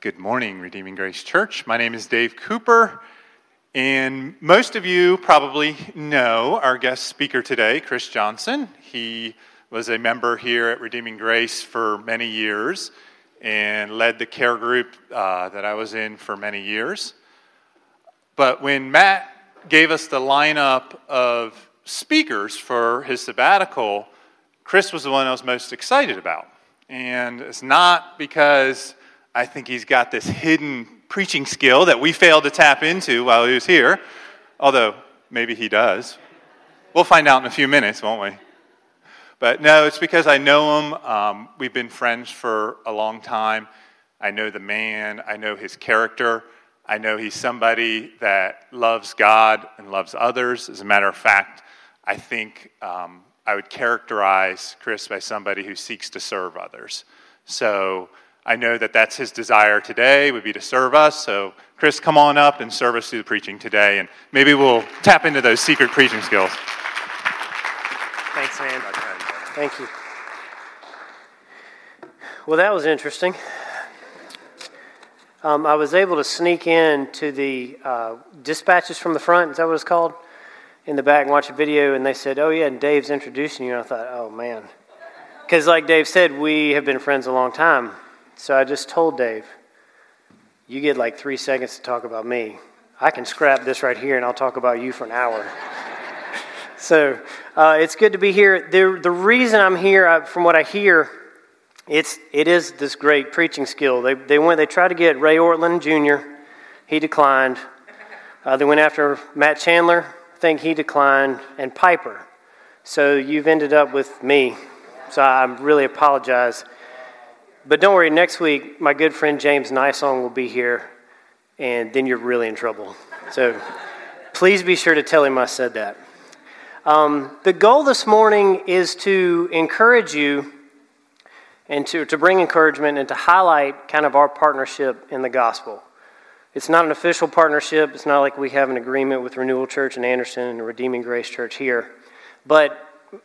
Good morning, Redeeming Grace Church. My name is Dave Cooper, and most of you probably know our guest speaker today, Chris Johnson. He was a member here at Redeeming Grace for many years and led the care group uh, that I was in for many years. But when Matt gave us the lineup of speakers for his sabbatical, Chris was the one I was most excited about. And it's not because I think he's got this hidden preaching skill that we failed to tap into while he was here, although maybe he does. We'll find out in a few minutes, won't we? But no, it's because I know him. Um, we've been friends for a long time. I know the man, I know his character. I know he's somebody that loves God and loves others. As a matter of fact, I think um, I would characterize Chris by somebody who seeks to serve others. So I know that that's his desire today, would be to serve us. So, Chris, come on up and serve us through the preaching today, and maybe we'll tap into those secret preaching skills. Thanks, man. Thank you. Well, that was interesting. Um, I was able to sneak in to the uh, dispatches from the front. Is that what it's called? In the back and watch a video, and they said, "Oh yeah, and Dave's introducing you." And I thought, "Oh man," because like Dave said, we have been friends a long time. So I just told Dave, you get like three seconds to talk about me. I can scrap this right here and I'll talk about you for an hour. so uh, it's good to be here. The, the reason I'm here, uh, from what I hear, it's, it is this great preaching skill. They, they, went, they tried to get Ray Ortlund Jr., he declined. Uh, they went after Matt Chandler, I think he declined, and Piper. So you've ended up with me. So I really apologize. But don't worry, next week, my good friend James Nysong will be here, and then you're really in trouble. So please be sure to tell him I said that. Um, the goal this morning is to encourage you and to, to bring encouragement and to highlight kind of our partnership in the gospel. It's not an official partnership. It's not like we have an agreement with Renewal Church in Anderson and Redeeming Grace Church here. But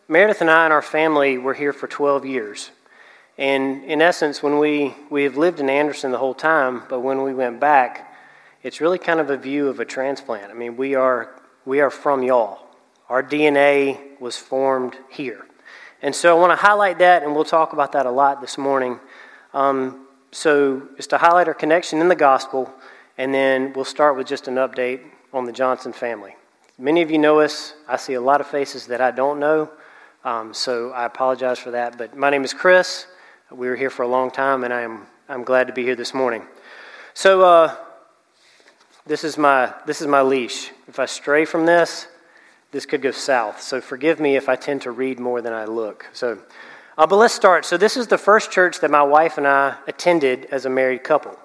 Meredith and I and our family were here for 12 years. And in essence, when we, we have lived in Anderson the whole time, but when we went back, it's really kind of a view of a transplant. I mean, we are, we are from y'all. Our DNA was formed here. And so I want to highlight that, and we'll talk about that a lot this morning. Um, so, just to highlight our connection in the gospel, and then we'll start with just an update on the Johnson family. Many of you know us. I see a lot of faces that I don't know, um, so I apologize for that. But my name is Chris. We were here for a long time, and I'm, I'm glad to be here this morning. So, uh, this, is my, this is my leash. If I stray from this, this could go south. So, forgive me if I tend to read more than I look. So, uh, but let's start. So, this is the first church that my wife and I attended as a married couple.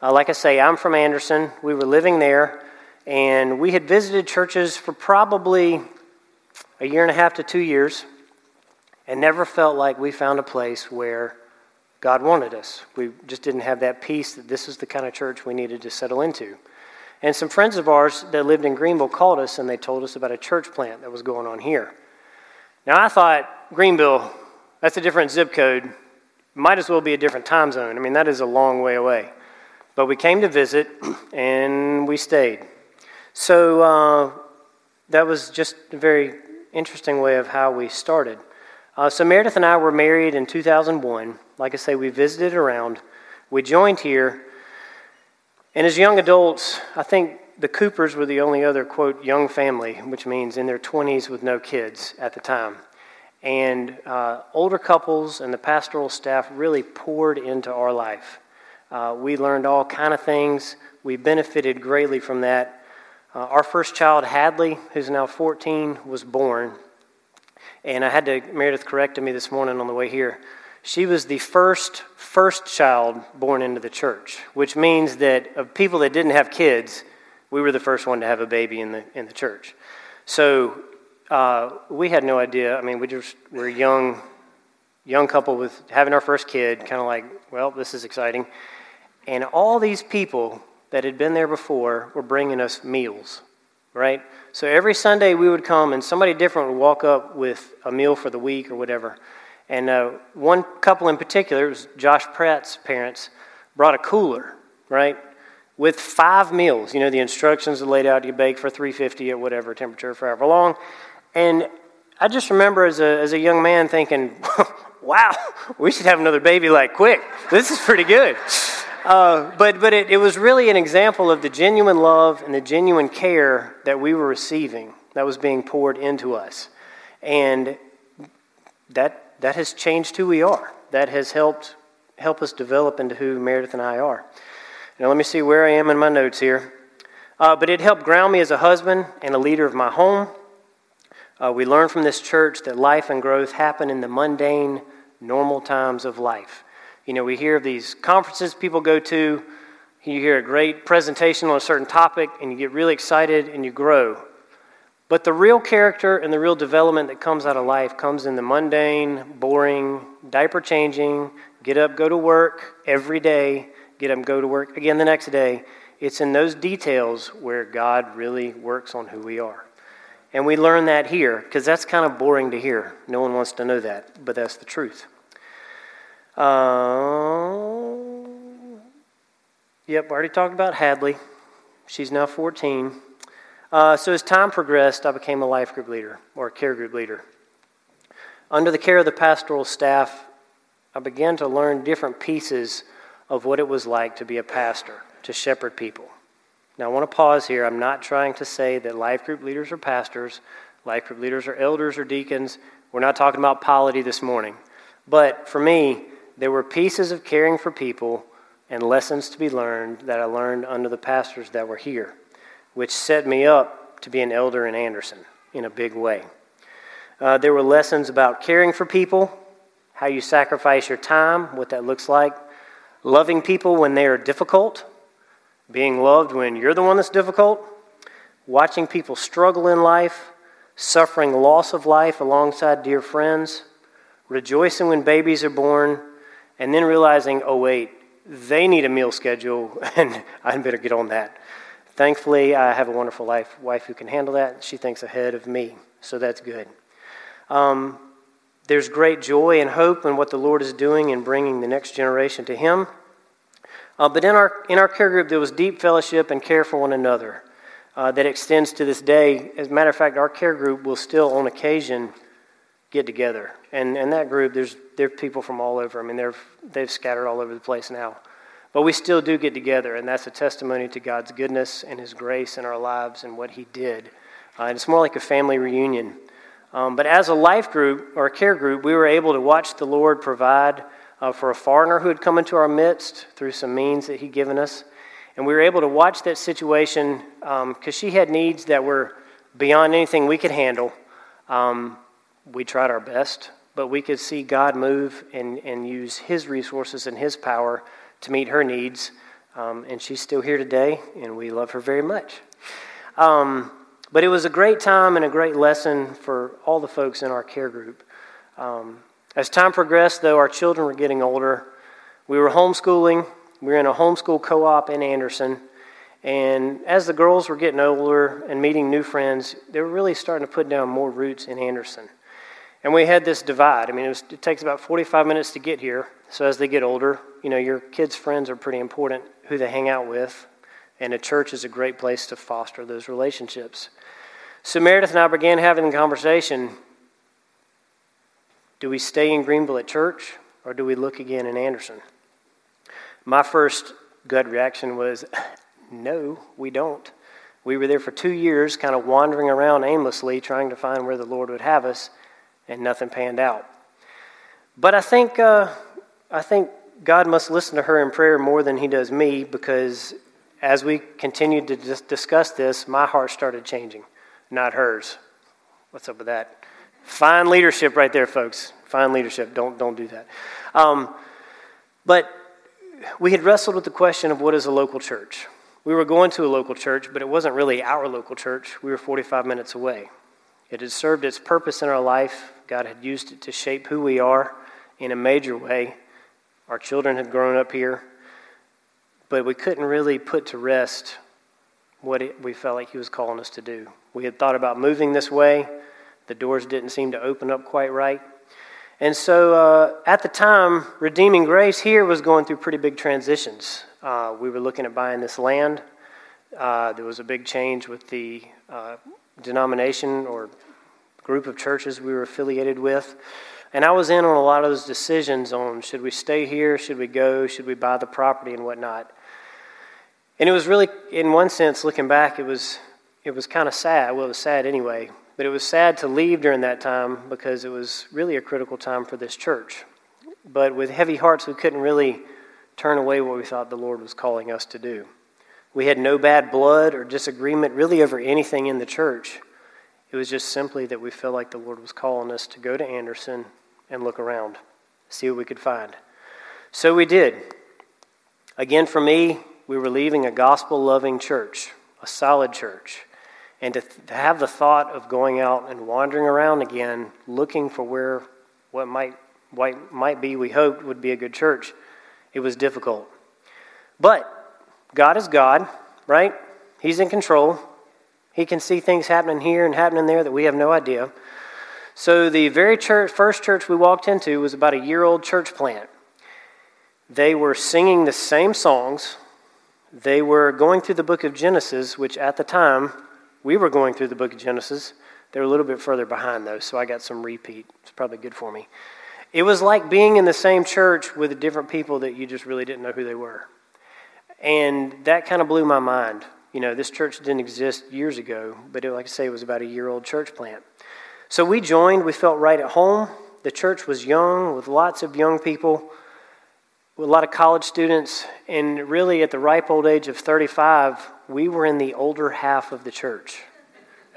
Uh, like I say, I'm from Anderson. We were living there, and we had visited churches for probably a year and a half to two years and never felt like we found a place where God wanted us. We just didn't have that peace that this is the kind of church we needed to settle into. And some friends of ours that lived in Greenville called us and they told us about a church plant that was going on here. Now I thought, Greenville, that's a different zip code. Might as well be a different time zone. I mean, that is a long way away. But we came to visit and we stayed. So uh, that was just a very interesting way of how we started. Uh, so Meredith and I were married in 2001. Like I say, we visited around. We joined here. And as young adults, I think the Coopers were the only other, quote, young family, which means in their 20s with no kids at the time. And uh, older couples and the pastoral staff really poured into our life. Uh, we learned all kind of things. We benefited greatly from that. Uh, our first child, Hadley, who's now 14, was born and I had to, Meredith corrected me this morning on the way here. She was the first, first child born into the church, which means that of people that didn't have kids, we were the first one to have a baby in the, in the church. So uh, we had no idea. I mean, we just were a young, young couple with having our first kid, kind of like, well, this is exciting. And all these people that had been there before were bringing us meals right? So every Sunday we would come and somebody different would walk up with a meal for the week or whatever. And uh, one couple in particular, it was Josh Pratt's parents, brought a cooler. right? With five meals. You know, the instructions are laid out. You bake for 350 at whatever temperature for however long. And I just remember as a, as a young man thinking, wow, we should have another baby like quick. This is pretty good. Uh, but but it, it was really an example of the genuine love and the genuine care that we were receiving that was being poured into us. And that, that has changed who we are. That has helped help us develop into who Meredith and I are. Now, let me see where I am in my notes here. Uh, but it helped ground me as a husband and a leader of my home. Uh, we learned from this church that life and growth happen in the mundane, normal times of life. You know, we hear of these conferences people go to, you hear a great presentation on a certain topic, and you get really excited and you grow. But the real character and the real development that comes out of life comes in the mundane, boring, diaper changing, get up, go to work every day, get up, go to work again the next day. It's in those details where God really works on who we are. And we learn that here because that's kind of boring to hear. No one wants to know that, but that's the truth. Uh, yep, already talked about Hadley. She's now 14. Uh, so as time progressed, I became a life group leader or a care group leader. Under the care of the pastoral staff, I began to learn different pieces of what it was like to be a pastor, to shepherd people. Now, I want to pause here. I'm not trying to say that life group leaders are pastors, life group leaders are elders or deacons. We're not talking about polity this morning. But for me, there were pieces of caring for people and lessons to be learned that I learned under the pastors that were here which set me up to be an elder in Anderson in a big way. Uh, there were lessons about caring for people, how you sacrifice your time, what that looks like, loving people when they are difficult, being loved when you're the one that's difficult, watching people struggle in life, suffering loss of life alongside dear friends, rejoicing when babies are born, and then realizing, oh, wait, they need a meal schedule, and I better get on that. Thankfully, I have a wonderful wife, wife who can handle that. She thinks ahead of me, so that's good. Um, there's great joy and hope in what the Lord is doing in bringing the next generation to Him. Uh, but in our, in our care group, there was deep fellowship and care for one another uh, that extends to this day. As a matter of fact, our care group will still, on occasion, get together. And, and that group, there's, there are people from all over. I mean, they're, they've scattered all over the place now. But we still do get together, and that's a testimony to God's goodness and His grace in our lives and what He did. Uh, and it's more like a family reunion. Um, but as a life group or a care group, we were able to watch the Lord provide uh, for a foreigner who had come into our midst through some means that He'd given us. And we were able to watch that situation because um, she had needs that were beyond anything we could handle. Um, we tried our best, but we could see God move and, and use His resources and His power to meet her needs. Um, and she's still here today, and we love her very much. Um, but it was a great time and a great lesson for all the folks in our care group. Um, as time progressed, though, our children were getting older. We were homeschooling. We were in a homeschool co op in Anderson. And as the girls were getting older and meeting new friends, they were really starting to put down more roots in Anderson. And we had this divide. I mean, it, was, it takes about 45 minutes to get here. So as they get older, you know, your kids' friends are pretty important, who they hang out with. And a church is a great place to foster those relationships. So Meredith and I began having the conversation do we stay in Greenville at church or do we look again in Anderson? My first gut reaction was no, we don't. We were there for two years, kind of wandering around aimlessly, trying to find where the Lord would have us and nothing panned out. But I think, uh, I think God must listen to her in prayer more than he does me because as we continued to dis- discuss this, my heart started changing, not hers. What's up with that? Fine leadership right there, folks. Fine leadership. Don't, don't do that. Um, but we had wrestled with the question of what is a local church. We were going to a local church, but it wasn't really our local church. We were 45 minutes away. It had served its purpose in our life. God had used it to shape who we are in a major way. Our children had grown up here, but we couldn't really put to rest what it, we felt like He was calling us to do. We had thought about moving this way, the doors didn't seem to open up quite right. And so uh, at the time, Redeeming Grace here was going through pretty big transitions. Uh, we were looking at buying this land. Uh, there was a big change with the uh, denomination or group of churches we were affiliated with. And I was in on a lot of those decisions on should we stay here, should we go, should we buy the property, and whatnot. And it was really, in one sense, looking back, it was, it was kind of sad. Well, it was sad anyway but it was sad to leave during that time because it was really a critical time for this church. But with heavy hearts, we couldn't really turn away what we thought the Lord was calling us to do. We had no bad blood or disagreement really over anything in the church. It was just simply that we felt like the Lord was calling us to go to Anderson and look around, see what we could find. So we did. Again, for me, we were leaving a gospel loving church, a solid church and to, th- to have the thought of going out and wandering around again, looking for where what might, what might be, we hoped, would be a good church, it was difficult. But God is God, right? He's in control. He can see things happening here and happening there that we have no idea. So, the very church, first church we walked into was about a year old church plant. They were singing the same songs. They were going through the book of Genesis, which at the time we were going through the book of Genesis. They were a little bit further behind, though, so I got some repeat. It's probably good for me. It was like being in the same church with different people that you just really didn't know who they were. And that kind of blew my mind. You know, this church didn't exist years ago, but it, like I say, it was about a year old church plant. So we joined, we felt right at home. The church was young, with lots of young people, with a lot of college students, and really at the ripe old age of 35, we were in the older half of the church.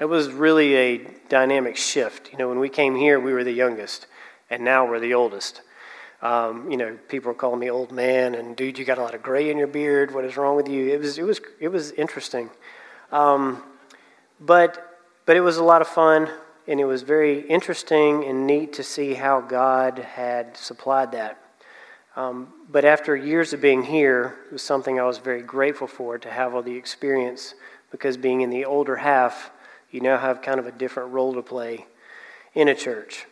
It was really a dynamic shift. You know, when we came here, we were the youngest, and now we're the oldest. Um, you know, people were calling me old man, and dude, you got a lot of gray in your beard. What is wrong with you? It was, it was, it was interesting, um, but, but it was a lot of fun, and it was very interesting and neat to see how God had supplied that. Um, but after years of being here, it was something I was very grateful for to have all the experience because being in the older half, you now have kind of a different role to play in a church.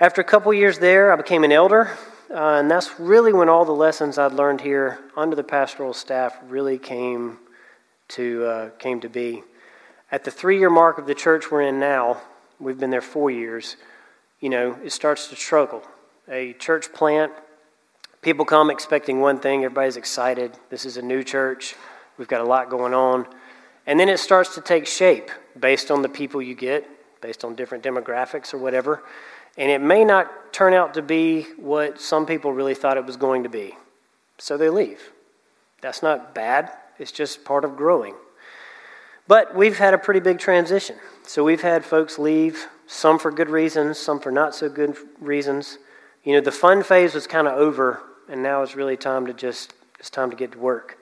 After a couple years there, I became an elder, uh, and that's really when all the lessons I'd learned here under the pastoral staff really came to, uh, came to be. At the three year mark of the church we're in now, we've been there four years, you know, it starts to struggle. A church plant People come expecting one thing, everybody's excited. This is a new church, we've got a lot going on. And then it starts to take shape based on the people you get, based on different demographics or whatever. And it may not turn out to be what some people really thought it was going to be. So they leave. That's not bad, it's just part of growing. But we've had a pretty big transition. So we've had folks leave, some for good reasons, some for not so good reasons. You know, the fun phase was kind of over and now it's really time to just it's time to get to work.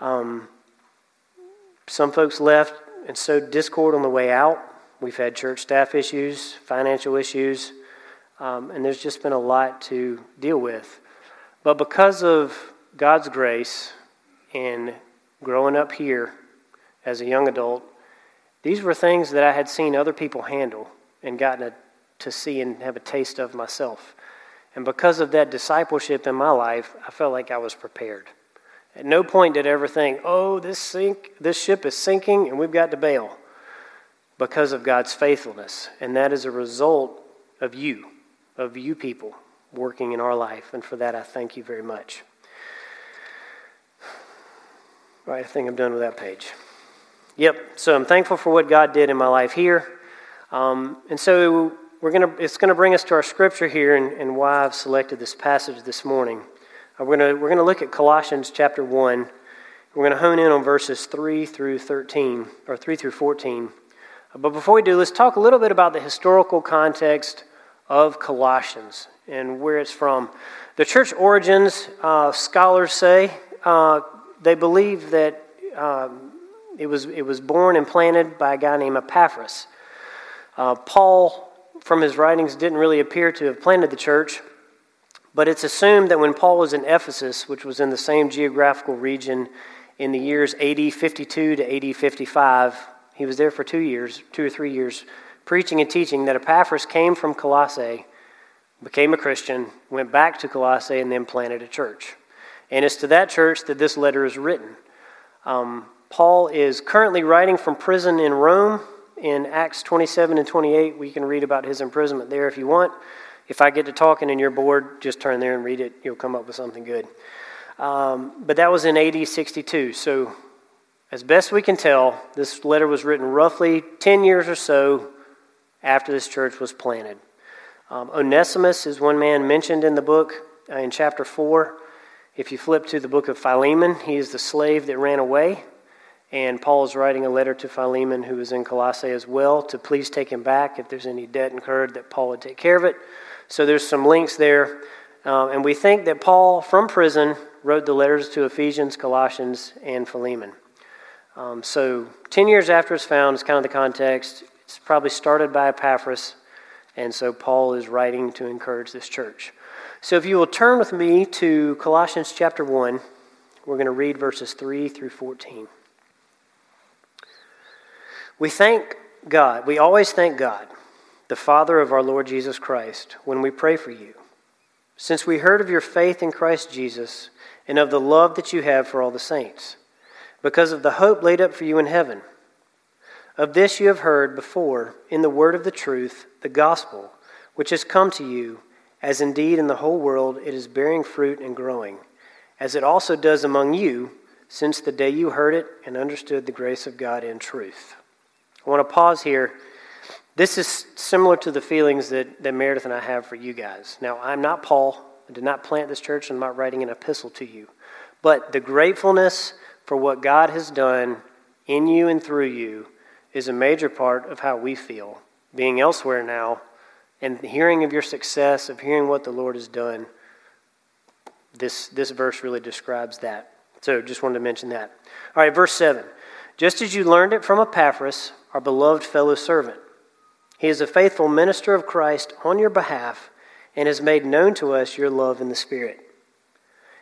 Um, some folks left and sowed discord on the way out. We've had church staff issues, financial issues, um, and there's just been a lot to deal with. But because of God's grace and growing up here as a young adult, these were things that I had seen other people handle and gotten a, to see and have a taste of myself. And because of that discipleship in my life, I felt like I was prepared. At no point did I ever think, oh, this, sink, this ship is sinking and we've got to bail because of God's faithfulness. And that is a result of you, of you people working in our life. And for that, I thank you very much. All right, I think I'm done with that page. Yep, so I'm thankful for what God did in my life here. Um, and so we're gonna, it's going to bring us to our scripture here and, and why I've selected this passage this morning. Uh, we're going we're going to look at Colossians chapter 1. We're going to hone in on verses 3 through 13, or 3 through 14. But before we do, let's talk a little bit about the historical context of Colossians and where it's from. The church origins, uh, scholars say, uh, they believe that um, it, was, it was born and planted by a guy named Epaphras. Uh, Paul from his writings didn't really appear to have planted the church, but it's assumed that when Paul was in Ephesus, which was in the same geographical region in the years AD 52 to AD 55, he was there for two years, two or three years, preaching and teaching that Epaphras came from Colossae became a Christian, went back to Colossae, and then planted a church. And it's to that church that this letter is written. Um, Paul is currently writing from prison in Rome. In Acts 27 and 28, we can read about his imprisonment there if you want. If I get to talking and you're bored, just turn there and read it. You'll come up with something good. Um, but that was in AD 62. So, as best we can tell, this letter was written roughly 10 years or so after this church was planted. Um, Onesimus is one man mentioned in the book uh, in chapter 4. If you flip to the book of Philemon, he is the slave that ran away. And Paul is writing a letter to Philemon, who is in Colossae as well, to please take him back if there's any debt incurred, that Paul would take care of it. So there's some links there. Um, and we think that Paul, from prison, wrote the letters to Ephesians, Colossians, and Philemon. Um, so 10 years after it's found is kind of the context. It's probably started by Epaphras, and so Paul is writing to encourage this church. So if you will turn with me to Colossians chapter 1, we're going to read verses 3 through 14. We thank God, we always thank God, the Father of our Lord Jesus Christ, when we pray for you. Since we heard of your faith in Christ Jesus and of the love that you have for all the saints, because of the hope laid up for you in heaven. Of this you have heard before in the word of the truth, the gospel, which has come to you, as indeed in the whole world it is bearing fruit and growing, as it also does among you, since the day you heard it and understood the grace of God in truth. I want to pause here. This is similar to the feelings that, that Meredith and I have for you guys. Now, I'm not Paul. I did not plant this church. I'm not writing an epistle to you. But the gratefulness for what God has done in you and through you is a major part of how we feel. Being elsewhere now and hearing of your success, of hearing what the Lord has done, this, this verse really describes that. So just wanted to mention that. All right, verse 7. Just as you learned it from Epaphras, our beloved fellow servant. He is a faithful minister of Christ on your behalf and has made known to us your love in the Spirit.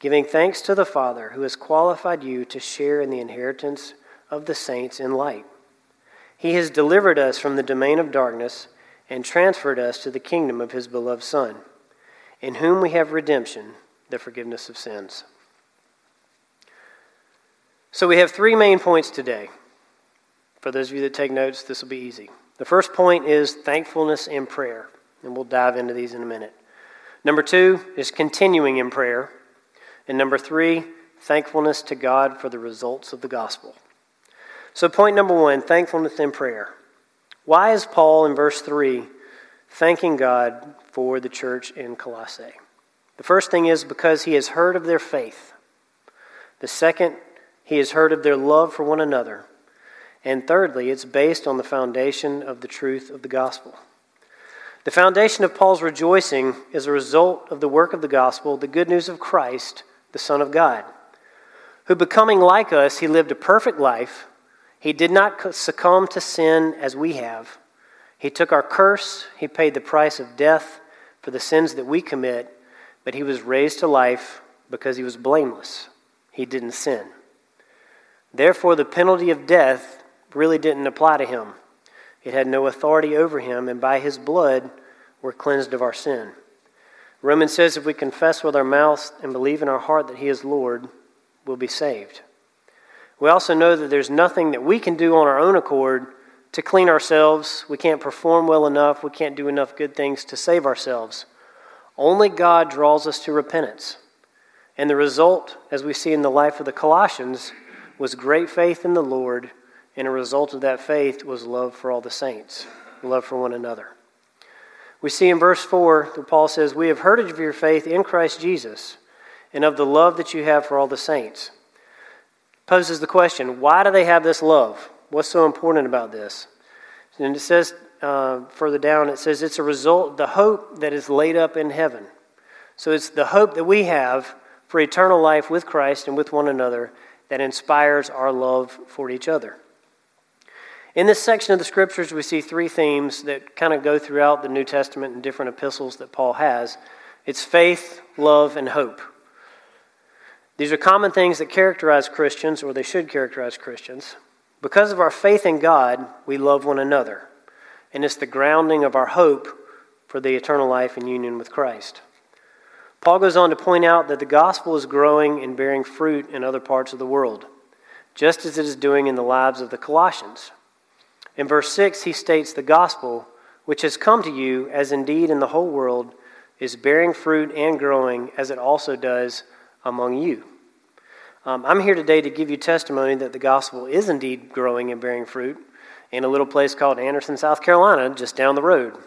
giving thanks to the Father who has qualified you to share in the inheritance of the saints in light. He has delivered us from the domain of darkness and transferred us to the kingdom of his beloved Son, in whom we have redemption, the forgiveness of sins. So we have three main points today. For those of you that take notes, this will be easy. The first point is thankfulness in prayer, and we'll dive into these in a minute. Number two is continuing in prayer. And number three, thankfulness to God for the results of the gospel. So, point number one thankfulness in prayer. Why is Paul in verse 3 thanking God for the church in Colossae? The first thing is because he has heard of their faith. The second, he has heard of their love for one another. And thirdly, it's based on the foundation of the truth of the gospel. The foundation of Paul's rejoicing is a result of the work of the gospel, the good news of Christ, the Son of God, who, becoming like us, he lived a perfect life. He did not succumb to sin as we have. He took our curse, he paid the price of death for the sins that we commit, but he was raised to life because he was blameless. He didn't sin. Therefore, the penalty of death really didn't apply to him. It had no authority over him, and by his blood we're cleansed of our sin. Romans says if we confess with our mouths and believe in our heart that he is Lord, we'll be saved. We also know that there's nothing that we can do on our own accord to clean ourselves. We can't perform well enough. We can't do enough good things to save ourselves. Only God draws us to repentance. And the result, as we see in the life of the Colossians, was great faith in the Lord and a result of that faith was love for all the saints, love for one another. We see in verse 4 that Paul says, We have heard of your faith in Christ Jesus and of the love that you have for all the saints. Poses the question, why do they have this love? What's so important about this? And it says uh, further down, it says it's a result, the hope that is laid up in heaven. So it's the hope that we have for eternal life with Christ and with one another that inspires our love for each other. In this section of the scriptures, we see three themes that kind of go throughout the New Testament and different epistles that Paul has it's faith, love, and hope. These are common things that characterize Christians, or they should characterize Christians. Because of our faith in God, we love one another. And it's the grounding of our hope for the eternal life in union with Christ. Paul goes on to point out that the gospel is growing and bearing fruit in other parts of the world, just as it is doing in the lives of the Colossians. In verse 6, he states the gospel, which has come to you, as indeed in the whole world, is bearing fruit and growing, as it also does among you. Um, I'm here today to give you testimony that the gospel is indeed growing and bearing fruit in a little place called Anderson, South Carolina, just down the road.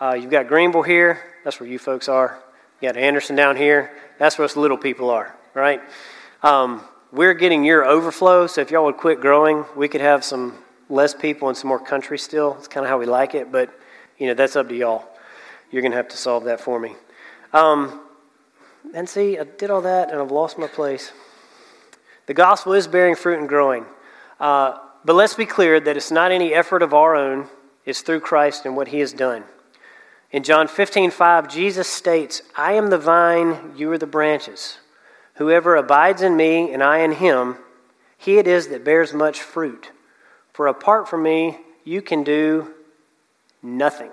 Uh, you've got Greenville here, that's where you folks are. You got Anderson down here, that's where us little people are, right? Um, we're getting your overflow, so if y'all would quit growing, we could have some less people and some more country still. It's kind of how we like it, but you know that's up to y'all. You're to have to solve that for me. Um, and see, I did all that, and I've lost my place. The gospel is bearing fruit and growing. Uh, but let's be clear that it's not any effort of our own, it's through Christ and what he has done. In John 15, 5, Jesus states, I am the vine, you are the branches. Whoever abides in me and I in him, he it is that bears much fruit. For apart from me, you can do nothing.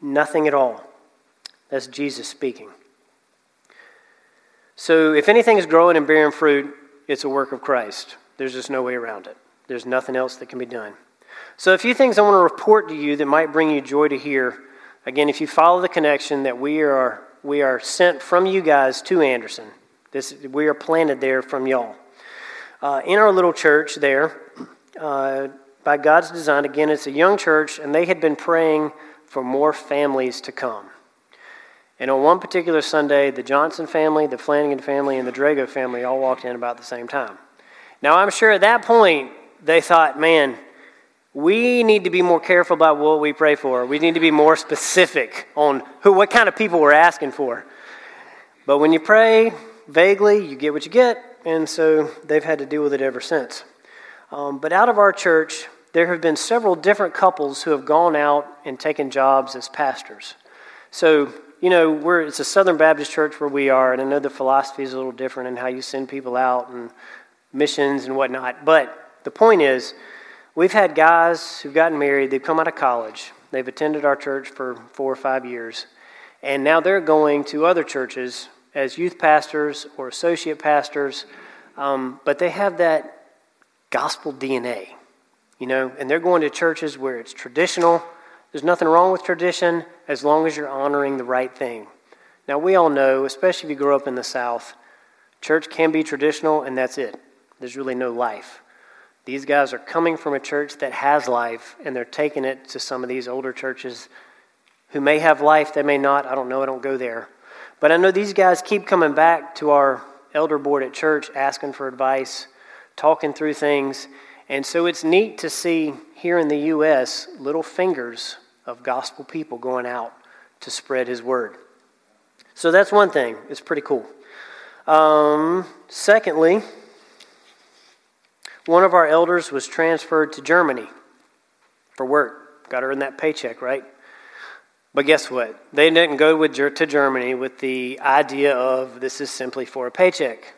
Nothing at all. That's Jesus speaking. So, if anything is growing and bearing fruit, it's a work of Christ. There's just no way around it. There's nothing else that can be done. So, a few things I want to report to you that might bring you joy to hear. Again, if you follow the connection that we are, we are sent from you guys to Anderson, this, we are planted there from y'all. Uh, in our little church there, uh, by God's design, again, it's a young church, and they had been praying for more families to come. And on one particular Sunday, the Johnson family, the Flanagan family, and the Drago family all walked in about the same time. Now, I'm sure at that point, they thought, man, we need to be more careful about what we pray for. We need to be more specific on who, what kind of people we're asking for. But when you pray vaguely, you get what you get, and so they've had to deal with it ever since. Um, but out of our church, there have been several different couples who have gone out and taken jobs as pastors. So you know, we're, it's a Southern Baptist church where we are, and I know the philosophy is a little different in how you send people out and missions and whatnot. But the point is, we've had guys who've gotten married, they've come out of college, they've attended our church for four or five years, and now they're going to other churches as youth pastors or associate pastors, um, but they have that gospel DNA, you know, and they're going to churches where it's traditional there's nothing wrong with tradition as long as you're honoring the right thing. Now, we all know, especially if you grow up in the South, church can be traditional and that's it. There's really no life. These guys are coming from a church that has life and they're taking it to some of these older churches who may have life, they may not. I don't know, I don't go there. But I know these guys keep coming back to our elder board at church asking for advice, talking through things. And so it's neat to see here in the U.S. little fingers of gospel people going out to spread his word. So that's one thing. It's pretty cool. Um, secondly, one of our elders was transferred to Germany for work. Got to earn that paycheck, right? But guess what? They didn't go with, to Germany with the idea of this is simply for a paycheck.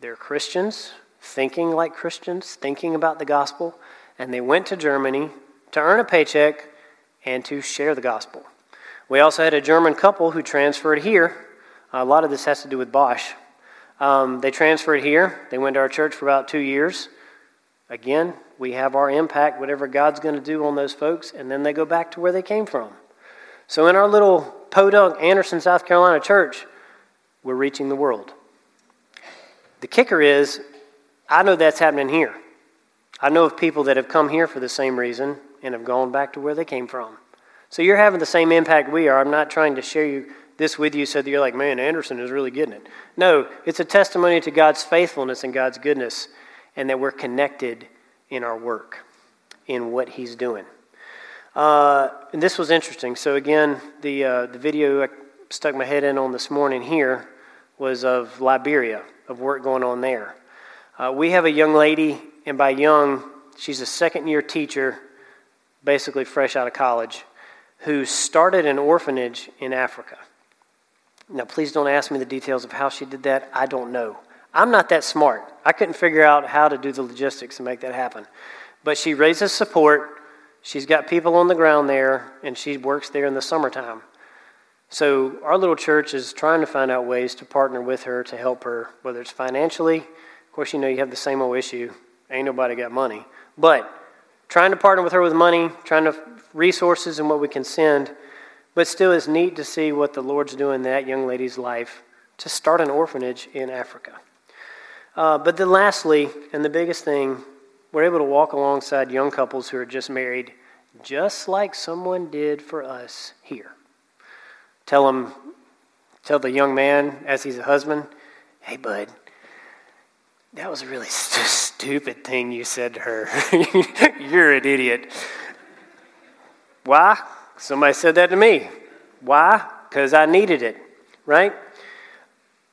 They're Christians, thinking like Christians, thinking about the gospel, and they went to Germany to earn a paycheck and to share the gospel. We also had a German couple who transferred here. A lot of this has to do with Bosch. Um, they transferred here. They went to our church for about two years. Again, we have our impact, whatever God's going to do on those folks, and then they go back to where they came from. So in our little Podunk, Anderson, South Carolina church, we're reaching the world. The kicker is, I know that's happening here. I know of people that have come here for the same reason and have gone back to where they came from. So you're having the same impact we are. I'm not trying to share you this with you so that you're like, man, Anderson is really getting it. No, it's a testimony to God's faithfulness and God's goodness, and that we're connected in our work, in what He's doing. Uh, and this was interesting. So again, the uh, the video I stuck my head in on this morning here was of Liberia, of work going on there. Uh, we have a young lady, and by young, she's a second year teacher, basically fresh out of college, who started an orphanage in Africa. Now, please don't ask me the details of how she did that. I don't know. I'm not that smart. I couldn't figure out how to do the logistics and make that happen. But she raises support. She's got people on the ground there, and she works there in the summertime. So, our little church is trying to find out ways to partner with her to help her, whether it's financially. Of course, you know you have the same old issue ain't nobody got money. But trying to partner with her with money, trying to resources and what we can send. But still, it's neat to see what the Lord's doing in that young lady's life to start an orphanage in Africa. Uh, but then, lastly, and the biggest thing, we're able to walk alongside young couples who are just married, just like someone did for us here. Tell them, tell the young man as he's a husband, "Hey, bud, that was a really st- stupid thing you said to her. You're an idiot." Why? Somebody said that to me. Why? Because I needed it, right?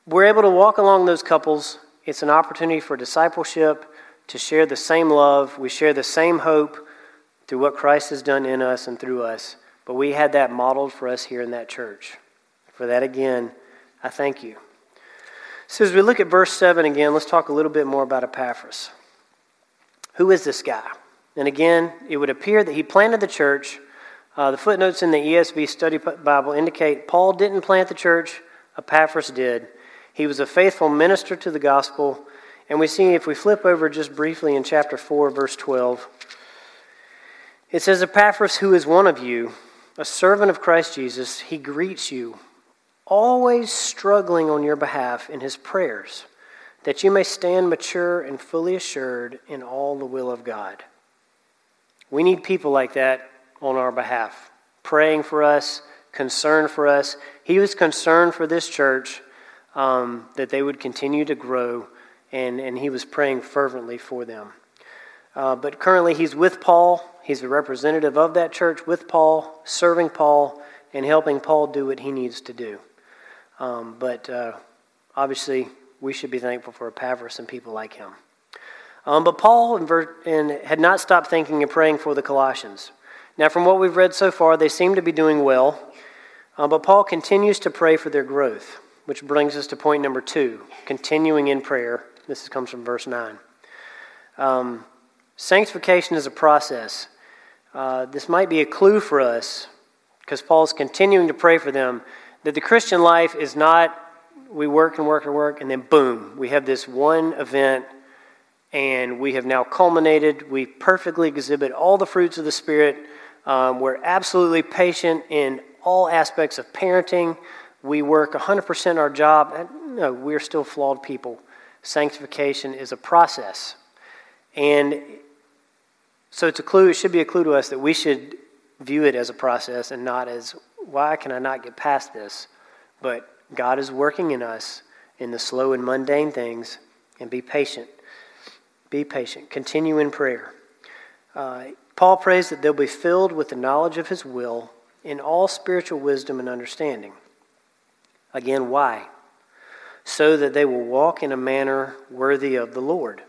We're able to walk along those couples. It's an opportunity for discipleship, to share the same love. We share the same hope through what Christ has done in us and through us. But we had that modeled for us here in that church. For that, again, I thank you. So, as we look at verse 7 again, let's talk a little bit more about Epaphras. Who is this guy? And again, it would appear that he planted the church uh, the footnotes in the ESV Study Bible indicate Paul didn't plant the church, Epaphras did. He was a faithful minister to the gospel. And we see, if we flip over just briefly in chapter 4, verse 12, it says, Epaphras, who is one of you, a servant of Christ Jesus, he greets you, always struggling on your behalf in his prayers, that you may stand mature and fully assured in all the will of God. We need people like that on our behalf, praying for us, concerned for us. He was concerned for this church um, that they would continue to grow, and, and he was praying fervently for them. Uh, but currently, he's with Paul. He's a representative of that church with Paul, serving Paul, and helping Paul do what he needs to do. Um, but uh, obviously, we should be thankful for Epaphras and people like him. Um, but Paul and had not stopped thinking and praying for the Colossians. Now, from what we've read so far, they seem to be doing well, uh, but Paul continues to pray for their growth, which brings us to point number two continuing in prayer. This comes from verse 9. Um, sanctification is a process. Uh, this might be a clue for us, because Paul's continuing to pray for them, that the Christian life is not we work and work and work, and then boom, we have this one event and we have now culminated. We perfectly exhibit all the fruits of the Spirit um, we're absolutely patient in all aspects of parenting. We work 100% our job. No, we're still flawed people. Sanctification is a process. And so it's a clue, it should be a clue to us that we should view it as a process and not as, why can I not get past this? But God is working in us in the slow and mundane things, and be patient. Be patient. Continue in prayer. Uh, Paul prays that they'll be filled with the knowledge of his will in all spiritual wisdom and understanding. Again, why? So that they will walk in a manner worthy of the Lord.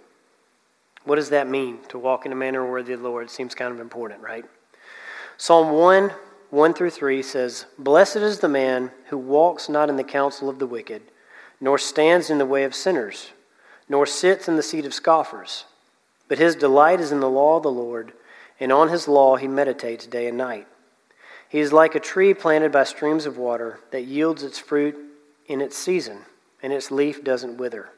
What does that mean, to walk in a manner worthy of the Lord? Seems kind of important, right? Psalm 1 1 through 3 says, Blessed is the man who walks not in the counsel of the wicked, nor stands in the way of sinners, nor sits in the seat of scoffers, but his delight is in the law of the Lord and on his law he meditates day and night. He is like a tree planted by streams of water that yields its fruit in its season, and its leaf doesn't wither.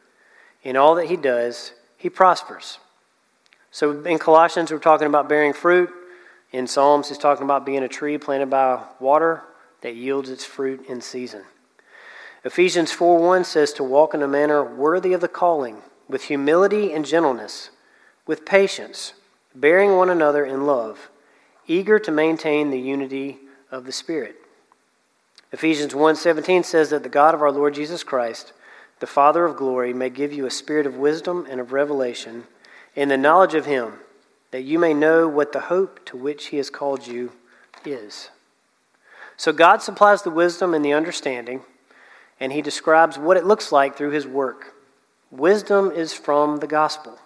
In all that he does, he prospers. So in Colossians, we're talking about bearing fruit. In Psalms, he's talking about being a tree planted by water that yields its fruit in season. Ephesians 4 1 says to walk in a manner worthy of the calling, with humility and gentleness, with patience bearing one another in love, eager to maintain the unity of the Spirit. Ephesians 1:17 says that the God of our Lord Jesus Christ, the Father of glory, may give you a spirit of wisdom and of revelation in the knowledge of him, that you may know what the hope to which he has called you is. So God supplies the wisdom and the understanding. and he describes what it looks like through his work. Wisdom is from the gospel.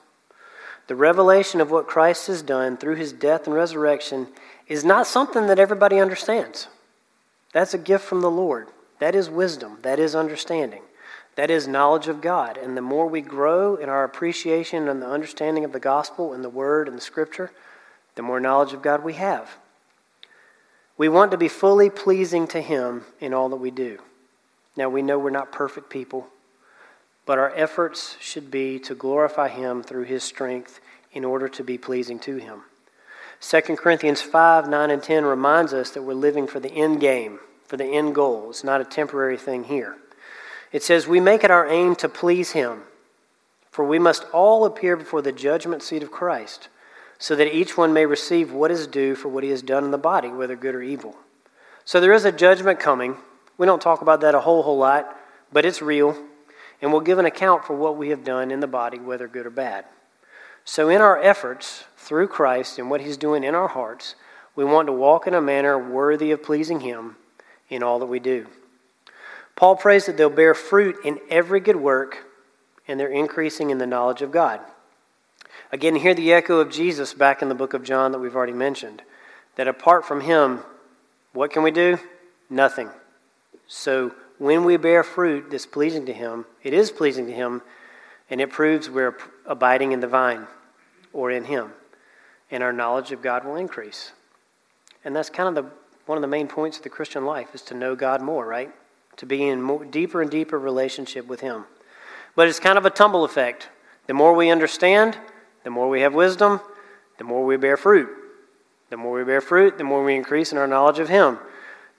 The revelation of what Christ has done through his death and resurrection is not something that everybody understands. That's a gift from the Lord. That is wisdom. That is understanding. That is knowledge of God. And the more we grow in our appreciation and the understanding of the gospel and the word and the scripture, the more knowledge of God we have. We want to be fully pleasing to Him in all that we do. Now, we know we're not perfect people, but our efforts should be to glorify Him through His strength in order to be pleasing to Him. 2 Corinthians 5 9 and 10 reminds us that we're living for the end game, for the end goal. It's not a temporary thing here. It says, We make it our aim to please Him, for we must all appear before the judgment seat of Christ so that each one may receive what is due for what he has done in the body, whether good or evil. So there is a judgment coming. We don't talk about that a whole, whole lot, but it's real, and we'll give an account for what we have done in the body, whether good or bad. So, in our efforts through Christ and what he's doing in our hearts, we want to walk in a manner worthy of pleasing him in all that we do. Paul prays that they'll bear fruit in every good work and they're increasing in the knowledge of God. Again, hear the echo of Jesus back in the book of John that we've already mentioned. That apart from him, what can we do? Nothing. So when we bear fruit that's pleasing to him, it is pleasing to him, and it proves we're abiding in the vine or in him. And our knowledge of God will increase. And that's kind of the, one of the main points of the Christian life is to know God more, right? To be in more, deeper and deeper relationship with him. But it's kind of a tumble effect. The more we understand, the more we have wisdom, the more we bear fruit. The more we bear fruit, the more we increase in our knowledge of Him.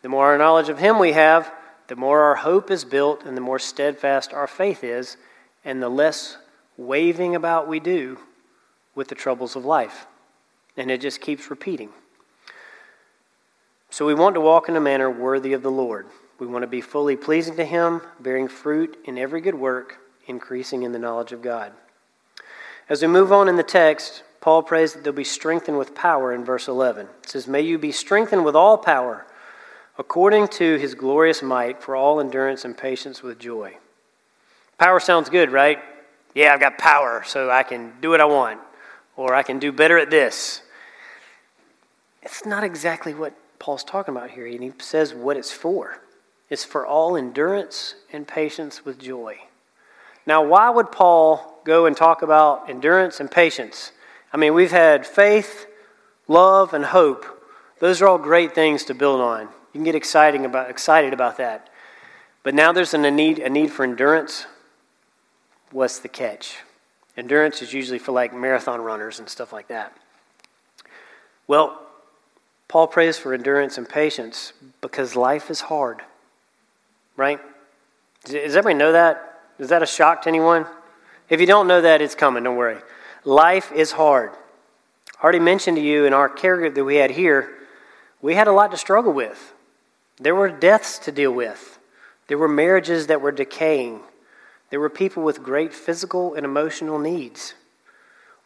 The more our knowledge of Him we have, the more our hope is built and the more steadfast our faith is, and the less waving about we do with the troubles of life. And it just keeps repeating. So we want to walk in a manner worthy of the Lord. We want to be fully pleasing to Him, bearing fruit in every good work, increasing in the knowledge of God. As we move on in the text, Paul prays that they'll be strengthened with power in verse 11. It says, May you be strengthened with all power, according to his glorious might, for all endurance and patience with joy. Power sounds good, right? Yeah, I've got power, so I can do what I want, or I can do better at this. It's not exactly what Paul's talking about here, and he says what it's for. It's for all endurance and patience with joy. Now, why would Paul go and talk about endurance and patience. I mean, we've had faith, love, and hope. Those are all great things to build on. You can get exciting about, excited about that. But now there's a need, a need for endurance. What's the catch? Endurance is usually for like marathon runners and stuff like that. Well, Paul prays for endurance and patience because life is hard, right? Does everybody know that? Is that a shock to anyone? If you don't know that, it's coming, don't worry. Life is hard. I already mentioned to you in our care group that we had here, we had a lot to struggle with. There were deaths to deal with, there were marriages that were decaying, there were people with great physical and emotional needs.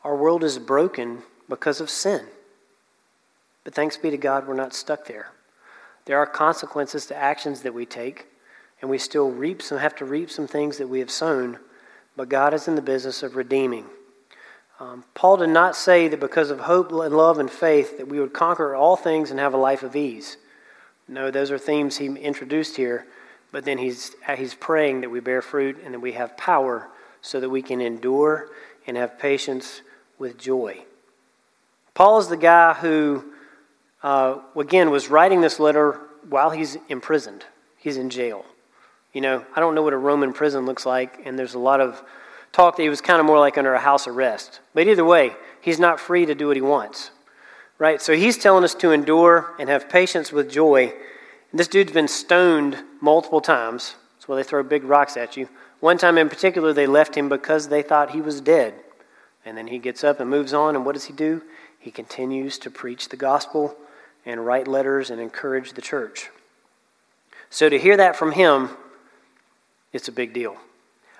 Our world is broken because of sin. But thanks be to God, we're not stuck there. There are consequences to actions that we take, and we still reap some, have to reap some things that we have sown but God is in the business of redeeming. Um, Paul did not say that because of hope and love and faith that we would conquer all things and have a life of ease. No, those are themes he introduced here, but then he's, he's praying that we bear fruit and that we have power so that we can endure and have patience with joy. Paul is the guy who, uh, again, was writing this letter while he's imprisoned. He's in jail. You know, I don't know what a Roman prison looks like, and there's a lot of talk that he was kind of more like under a house arrest. But either way, he's not free to do what he wants. Right? So he's telling us to endure and have patience with joy. And this dude's been stoned multiple times. That's why they throw big rocks at you. One time in particular, they left him because they thought he was dead. And then he gets up and moves on, and what does he do? He continues to preach the gospel and write letters and encourage the church. So to hear that from him it's a big deal.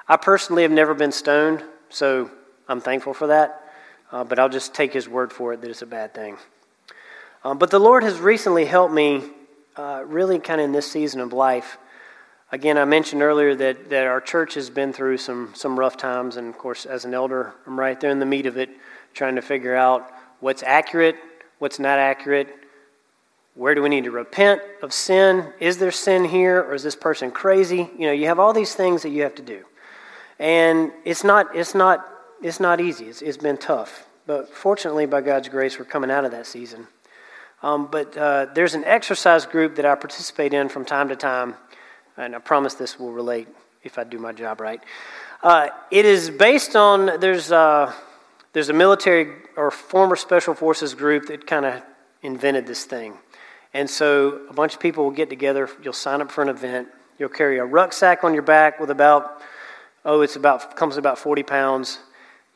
I personally have never been stoned, so I'm thankful for that, uh, but I'll just take his word for it that it's a bad thing. Um, but the Lord has recently helped me, uh, really kind of in this season of life, Again, I mentioned earlier that, that our church has been through some, some rough times, and of course, as an elder, I'm right there in the meat of it, trying to figure out what's accurate, what's not accurate, where do we need to repent of sin? Is there sin here, or is this person crazy? You know, you have all these things that you have to do, and it's not, it's not, it's not easy. It's, it's been tough, but fortunately, by God's grace, we're coming out of that season. Um, but uh, there's an exercise group that I participate in from time to time and I promise this will relate if I do my job right. Uh, it is based on there's uh, there's a military or former special forces group that kind of invented this thing, and so a bunch of people will get together. You'll sign up for an event. You'll carry a rucksack on your back with about oh it's about comes about 40 pounds.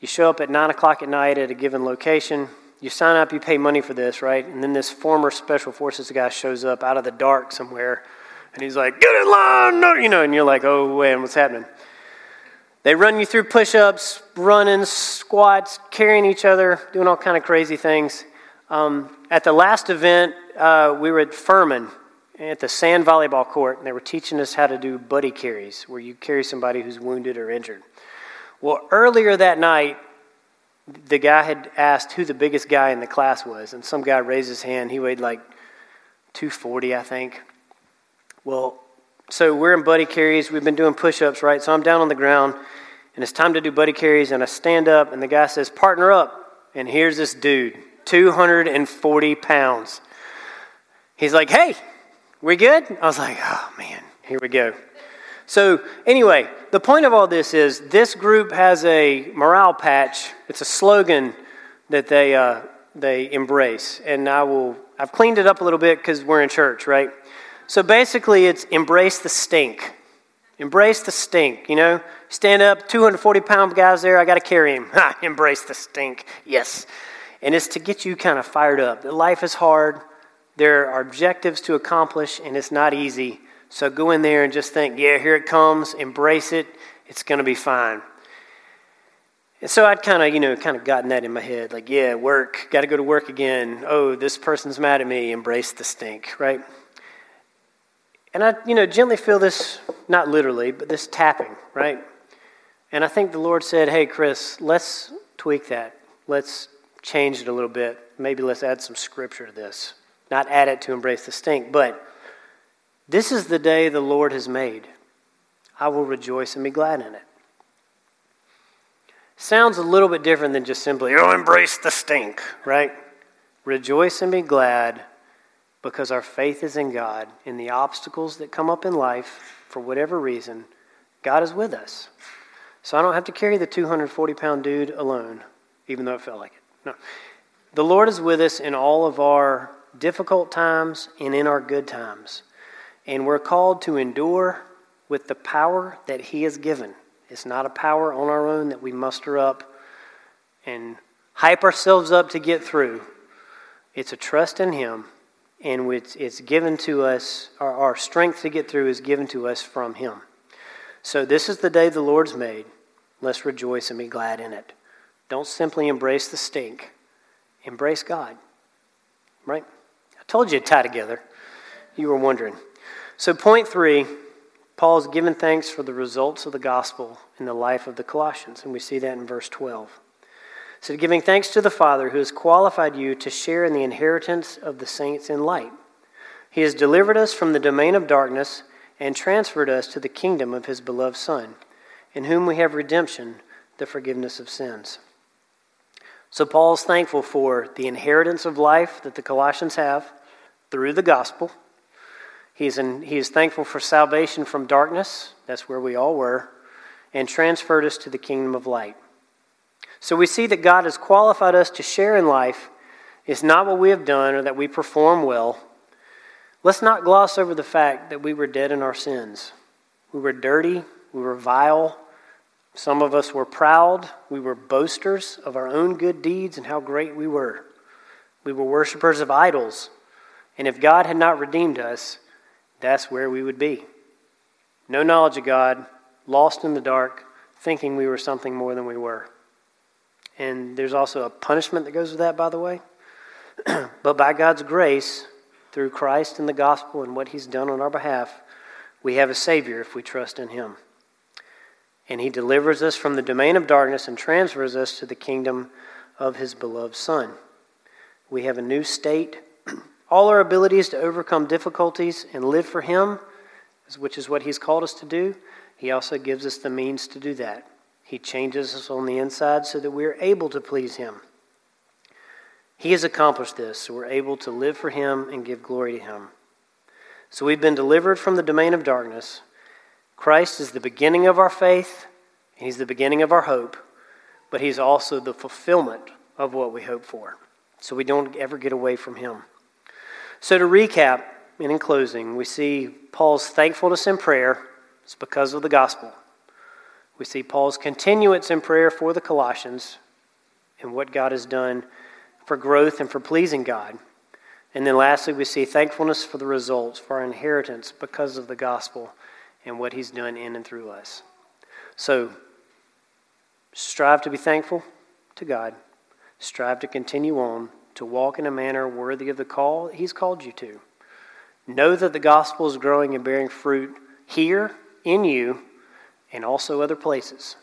You show up at nine o'clock at night at a given location. You sign up. You pay money for this, right? And then this former special forces guy shows up out of the dark somewhere and he's like, get in line, no, you know, and you're like, oh, man, what's happening? They run you through push ups, running, squats, carrying each other, doing all kind of crazy things. Um, at the last event, uh, we were at Furman at the sand volleyball court, and they were teaching us how to do buddy carries, where you carry somebody who's wounded or injured. Well, earlier that night, the guy had asked who the biggest guy in the class was, and some guy raised his hand. He weighed like 240, I think. Well, so we're in buddy carries. We've been doing push ups, right? So I'm down on the ground, and it's time to do buddy carries, and I stand up, and the guy says, Partner up. And here's this dude, 240 pounds. He's like, Hey, we good? I was like, Oh, man, here we go. So, anyway, the point of all this is this group has a morale patch. It's a slogan that they, uh, they embrace. And I will, I've cleaned it up a little bit because we're in church, right? So basically, it's embrace the stink. Embrace the stink, you know? Stand up, 240 pound guys there, I got to carry him. Embrace the stink. Yes. And it's to get you kind of fired up. Life is hard, there are objectives to accomplish, and it's not easy. So go in there and just think, yeah, here it comes, embrace it, it's going to be fine. And so I'd kind of, you know, kind of gotten that in my head, like, yeah, work, got to go to work again. Oh, this person's mad at me, embrace the stink, right? And I, you know, gently feel this, not literally, but this tapping, right? And I think the Lord said, hey, Chris, let's tweak that. Let's change it a little bit. Maybe let's add some scripture to this. Not add it to embrace the stink, but this is the day the Lord has made. I will rejoice and be glad in it. Sounds a little bit different than just simply, oh, embrace the stink, right? Rejoice and be glad because our faith is in God. In the obstacles that come up in life, for whatever reason, God is with us. So I don't have to carry the 240 pound dude alone, even though it felt like it. No. The Lord is with us in all of our difficult times and in our good times. And we're called to endure with the power that He has given. It's not a power on our own that we muster up and hype ourselves up to get through. It's a trust in Him and it's, it's given to us, our, our strength to get through is given to us from Him. So this is the day the Lord's made. Let's rejoice and be glad in it. Don't simply embrace the stink, embrace God. Right? Told you to tie together. You were wondering. So, point three Paul's given thanks for the results of the gospel in the life of the Colossians, and we see that in verse 12. So, giving thanks to the Father who has qualified you to share in the inheritance of the saints in light. He has delivered us from the domain of darkness and transferred us to the kingdom of his beloved Son, in whom we have redemption, the forgiveness of sins. So, Paul's thankful for the inheritance of life that the Colossians have through the gospel. He's, in, he is thankful for salvation from darkness, that's where we all were, and transferred us to the kingdom of light. So we see that God has qualified us to share in life. It's not what we have done or that we perform well. Let's not gloss over the fact that we were dead in our sins. We were dirty, we were vile. Some of us were proud. We were boasters of our own good deeds and how great we were. We were worshipers of idols. And if God had not redeemed us, that's where we would be. No knowledge of God, lost in the dark, thinking we were something more than we were. And there's also a punishment that goes with that, by the way. but by God's grace, through Christ and the gospel and what He's done on our behalf, We have a Savior if we trust in Him. And He delivers us from the domain of darkness and transfers us to the kingdom of His beloved Son. We have a new state. All our abilities to overcome difficulties and live for Him, which is what He's called us to do, He also gives us the means to do that. He changes us on the inside so that we are able to please Him. He has accomplished this, so we're able to live for Him and give glory to Him. So we've been delivered from the domain of darkness. Christ is the beginning of our faith, and He's the beginning of our hope, but He's also the fulfillment of what we hope for. So we don't ever get away from Him. So to recap, and in closing, we see Paul's thankfulness in prayer. It's because of the gospel. We see Paul's continuance in prayer for the Colossians and what God has done for growth and for pleasing God. And then lastly, we see thankfulness for the results, for our inheritance because of the gospel and what he's done in and through us. So, strive to be thankful to God. Strive to continue on to walk in a manner worthy of the call he's called you to. Know that the gospel is growing and bearing fruit here in you and also other places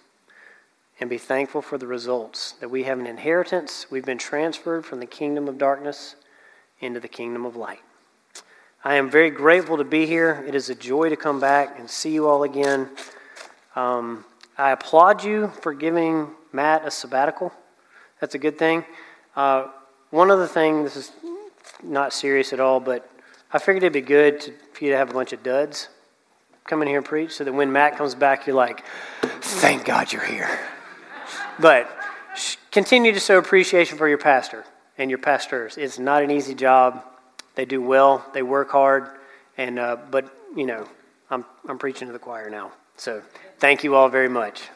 and be thankful for the results that we have an inheritance. We've been transferred from the kingdom of darkness into the kingdom of light. I am very grateful to be here. It is a joy to come back and see you all again. Um, I applaud you for giving Matt a sabbatical. That's a good thing. Uh, one other thing, this is not serious at all, but I figured it'd be good to, for you to have a bunch of duds come in here and preach so that when Matt comes back, you're like, thank God you're here. But continue to show appreciation for your pastor and your pastors. It's not an easy job. They do well. They work hard. And uh, but you know, I'm I'm preaching to the choir now. So thank you all very much.